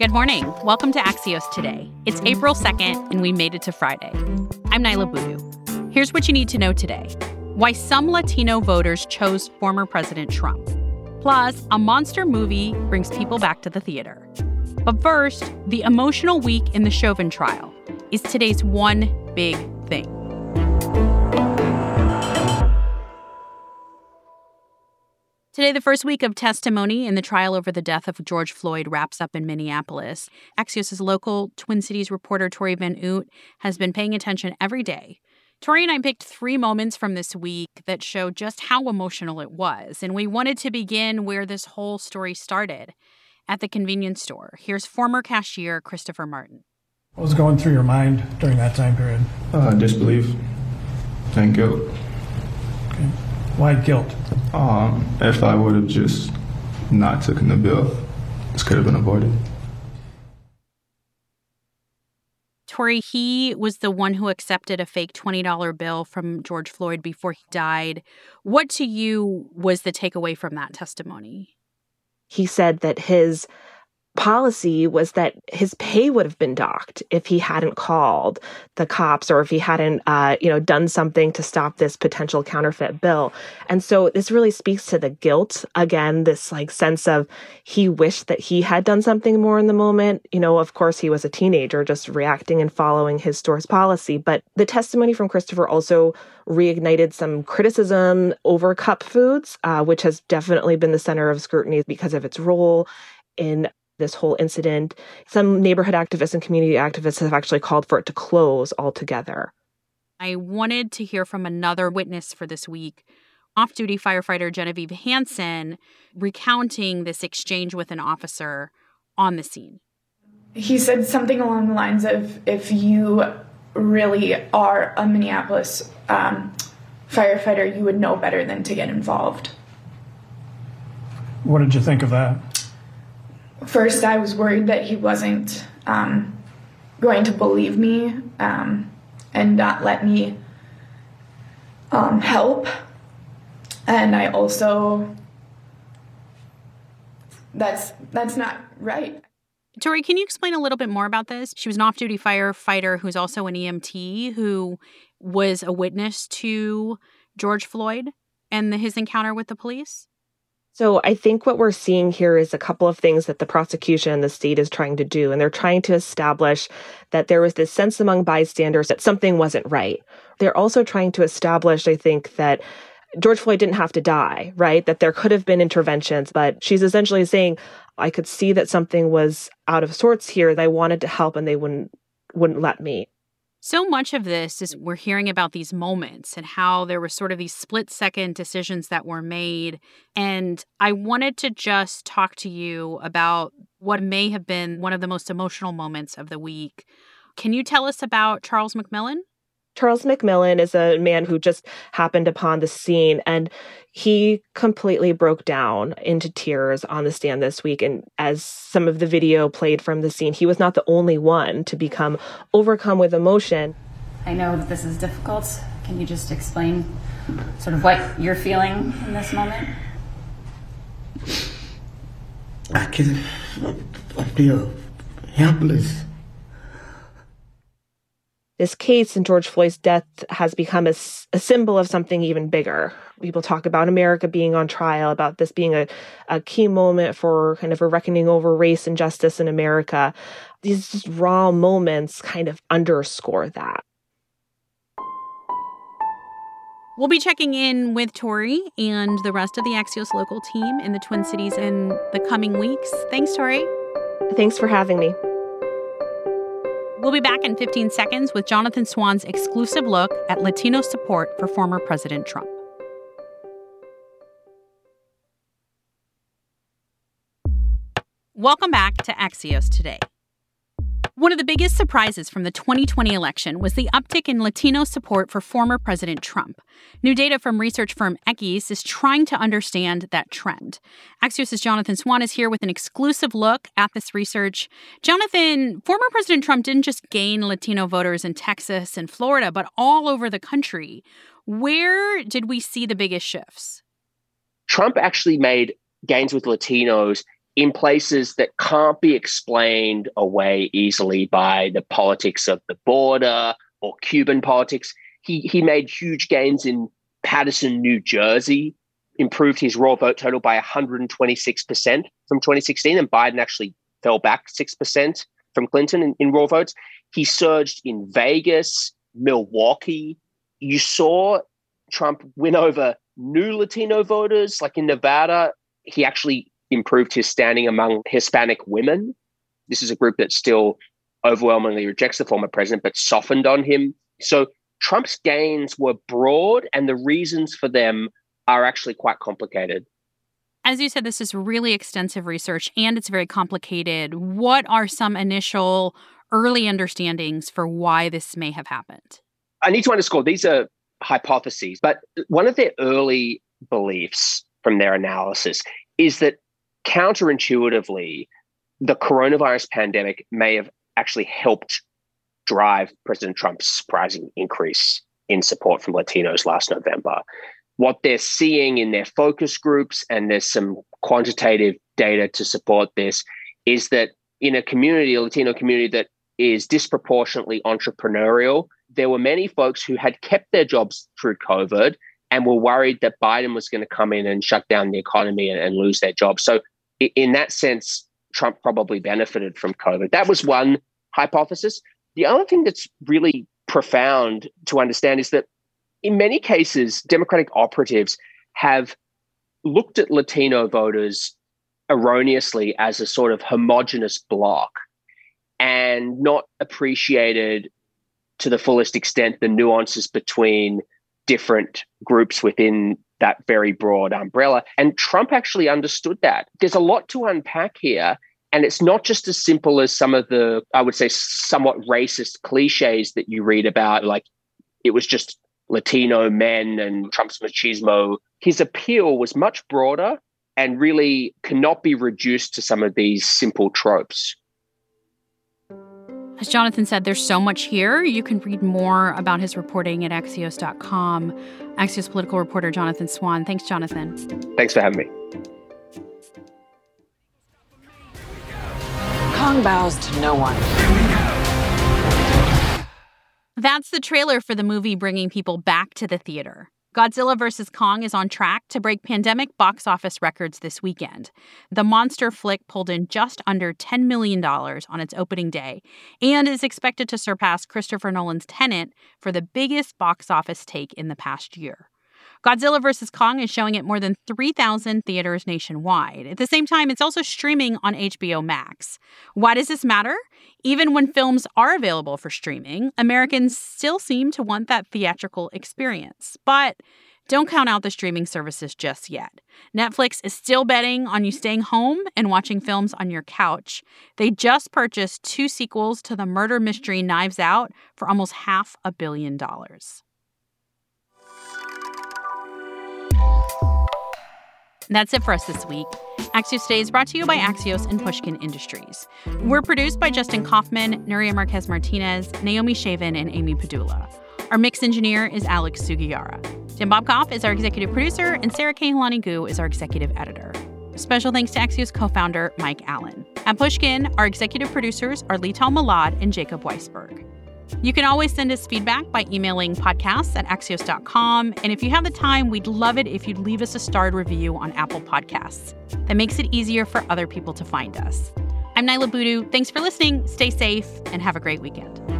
Good morning. Welcome to Axios Today. It's April 2nd, and we made it to Friday. I'm Niala Boodhoo. Here's what you need to know today why some Latino voters chose former President Trump. Plus, a monster movie brings people back to the theater. But first, the emotional week in the Chauvin trial is today's one big thing. Today, the first week of testimony in the trial over the death of George Floyd wraps up in Minneapolis. Axios' local Twin Cities reporter Tori Van Oot has been paying attention every day. Tori and I picked three moments from this week that show just how emotional it was, and we wanted to begin where this whole story started at the convenience store. Here's former cashier Christopher Martin. What was going through your mind during that time period? Uh, disbelief and guilt. Okay. Why guilt? Um, if I would have just not taken the bill, this could have been avoided. Tori, he was the one who accepted a fake $20 bill from George Floyd before he died. What to you was the takeaway from that testimony? He said that his policy was that his pay would have been docked if he hadn't called the cops or if he hadn't uh, you know done something to stop this potential counterfeit bill. And so this really speaks to the guilt again this like sense of he wished that he had done something more in the moment. You know of course he was a teenager just reacting and following his store's policy but the testimony from christopher also reignited some criticism over cup foods uh, which has definitely been the center of scrutiny because of its role in this whole incident. Some neighborhood activists and community activists have actually called for it to close altogether. I wanted to hear from another witness for this week, off duty firefighter Genevieve Hansen, recounting this exchange with an officer on the scene. He said something along the lines of if you really are a Minneapolis um, firefighter, you would know better than to get involved. What did you think of that? First I was worried that he wasn't um, going to believe me um, and not let me um, help. And I also that's that's not right. Tori, can you explain a little bit more about this? She was an off-duty firefighter who's also an EMT who was a witness to George Floyd and the, his encounter with the police. So I think what we're seeing here is a couple of things that the prosecution and the state is trying to do. And they're trying to establish that there was this sense among bystanders that something wasn't right. They're also trying to establish, I think, that George Floyd didn't have to die, right? That there could have been interventions, but she's essentially saying, I could see that something was out of sorts here. They wanted to help and they wouldn't wouldn't let me. So much of this is we're hearing about these moments and how there were sort of these split second decisions that were made. And I wanted to just talk to you about what may have been one of the most emotional moments of the week. Can you tell us about Charles McMillian? Charles McMillian is a man who just happened upon the scene and he completely broke down into tears on the stand this week. And as some of the video played from the scene, he was not the only one to become overcome with emotion. I know that this is difficult. Can you just explain sort of what you're feeling in this moment? I can feel helpless this case and George Floyd's death has become a, a, symbol of something even bigger. People talk about America being on trial, about this being a, a key moment for kind of a reckoning over race and justice in America. These just raw moments kind of underscore that. We'll be checking in with Tori and the rest of the Axios local team in the Twin Cities in the coming weeks. Thanks, Tori. Thanks for having me. We'll be back in 15 seconds with Jonathan Swan's exclusive look at Latino support for former President Trump. Welcome back to Axios Today. One of the biggest surprises from the 2020 election was the uptick in Latino support for former President Trump. New data from research firm Equis is trying to understand that trend. Axios' Jonathan Swan is here with an exclusive look at this research. Jonathan, former President Trump didn't just gain Latino voters in Texas and Florida, but all over the country. Where did we see the biggest shifts? Trump actually made gains with Latinos in places that can't be explained away easily by the politics of the border or Cuban politics. He, he made huge gains in Paterson, New Jersey, improved his raw vote total by 126% from 2016, and Biden actually fell back 6% from Clinton in, in raw votes. He surged in Vegas, Milwaukee. You saw Trump win over new Latino voters, like in Nevada. He actually improved his standing among Hispanic women. This is a group that still overwhelmingly rejects the former president, but softened on him. So Trump's gains were broad, and the reasons for them are actually quite complicated. As you said, this is really extensive research and it's very complicated. What are some initial early understandings for why this may have happened? I need to underscore these are hypotheses, but one of their early beliefs from their analysis is that counterintuitively, the coronavirus pandemic may have actually helped drive President Trump's surprising increase in support from Latinos last November. What they're seeing in their focus groups, and there's some quantitative data to support this, is that in a community, a Latino community that is disproportionately entrepreneurial, there were many folks who had kept their jobs through COVID and were worried that Biden was going to come in and shut down the economy and, and lose their jobs. So, in that sense, Trump probably benefited from COVID. That was one hypothesis. The other thing that's really profound to understand is that in many cases, Democratic operatives have looked at Latino voters erroneously as a sort of homogenous block and not appreciated to the fullest extent the nuances between different groups within that very broad umbrella. And Trump actually understood that. There's a lot to unpack here. And it's not just as simple as some of the, I would say, somewhat racist cliches that you read about, like it was just Latino men and Trump's machismo. His appeal was much broader and really cannot be reduced to some of these simple tropes. As Jonathan said, there's so much here. You can read more about his reporting at Axios.com. Axios political reporter Jonathan Swan. Thanks, Jonathan. Thanks for having me. Kong bows to no one. That's the trailer for the movie bringing people back to the theater. Godzilla vs. Kong is on track to break pandemic box office records this weekend. The monster flick pulled in just under $10 million on its opening day and is expected to surpass Christopher Nolan's Tenet for the biggest box office take in the past year. Godzilla vs. Kong is showing at more than 3,000 theaters nationwide. At the same time, it's also streaming on HBO Max. Why does this matter? Even when films are available for streaming, Americans still seem to want that theatrical experience. But don't count out the streaming services just yet. Netflix is still betting on you staying home and watching films on your couch. They just purchased two sequels to the murder mystery Knives Out for almost half a billion dollars. That's it for us this week. Axios Today is brought to you by Axios and Pushkin Industries. We're produced by Justin Kaufmann, Nuria Marquez Martinez, Naomi Shavin, and Amy Pedulla. Our mix engineer is Alex Sugiura. Tim Bobkoff is our executive producer, and Sarah Kehaulani Goo is our executive editor. Special thanks to Axios co founder Mike Allen. At Pushkin, our executive producers are Lital Molad and Jacob Weisberg. You can always send us feedback by emailing podcasts at axios.com. And if you have the time, we'd love it if you'd leave us a starred review on Apple Podcasts. That makes it easier for other people to find us. I'm Niala Boodhoo. Thanks for listening. Stay safe and have a great weekend.